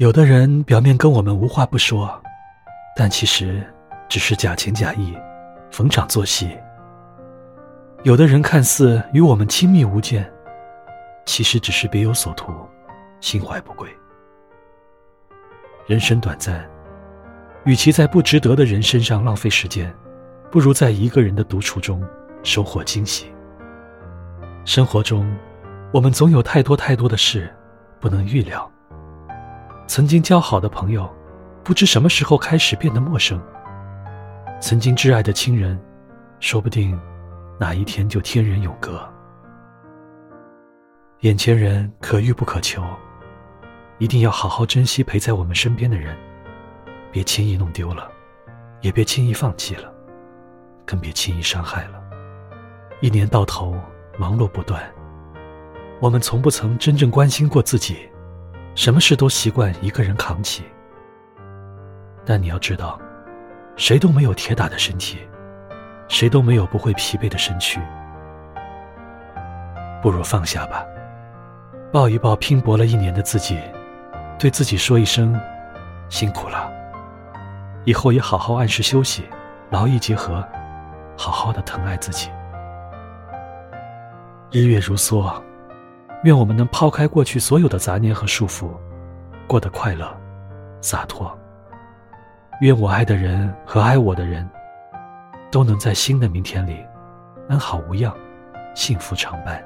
有的人表面跟我们无话不说，但其实只是假情假意，逢场作戏；有的人看似与我们亲密无间，其实只是别有所图，心怀不轨。人生短暂，与其在不值得的人身上浪费时间，不如在一个人的独处中收获惊喜。生活中，我们总有太多太多的事不能预料。曾经交好的朋友，不知什么时候开始变得陌生；曾经挚爱的亲人，说不定哪一天就天人永隔。眼前人可遇不可求，一定要好好珍惜陪在我们身边的人，别轻易弄丢了，也别轻易放弃了，更别轻易伤害了。一年到头忙碌不断，我们从不曾真正关心过自己。什么事都习惯一个人扛起，但你要知道，谁都没有铁打的身体，谁都没有不会疲惫的身躯。不如放下吧，抱一抱拼搏了一年的自己，对自己说一声辛苦了。以后也好好按时休息，劳逸结合，好好的疼爱自己。日月如梭。愿我们能抛开过去所有的杂念和束缚，过得快乐、洒脱。愿我爱的人和爱我的人，都能在新的明天里安好无恙，幸福常伴。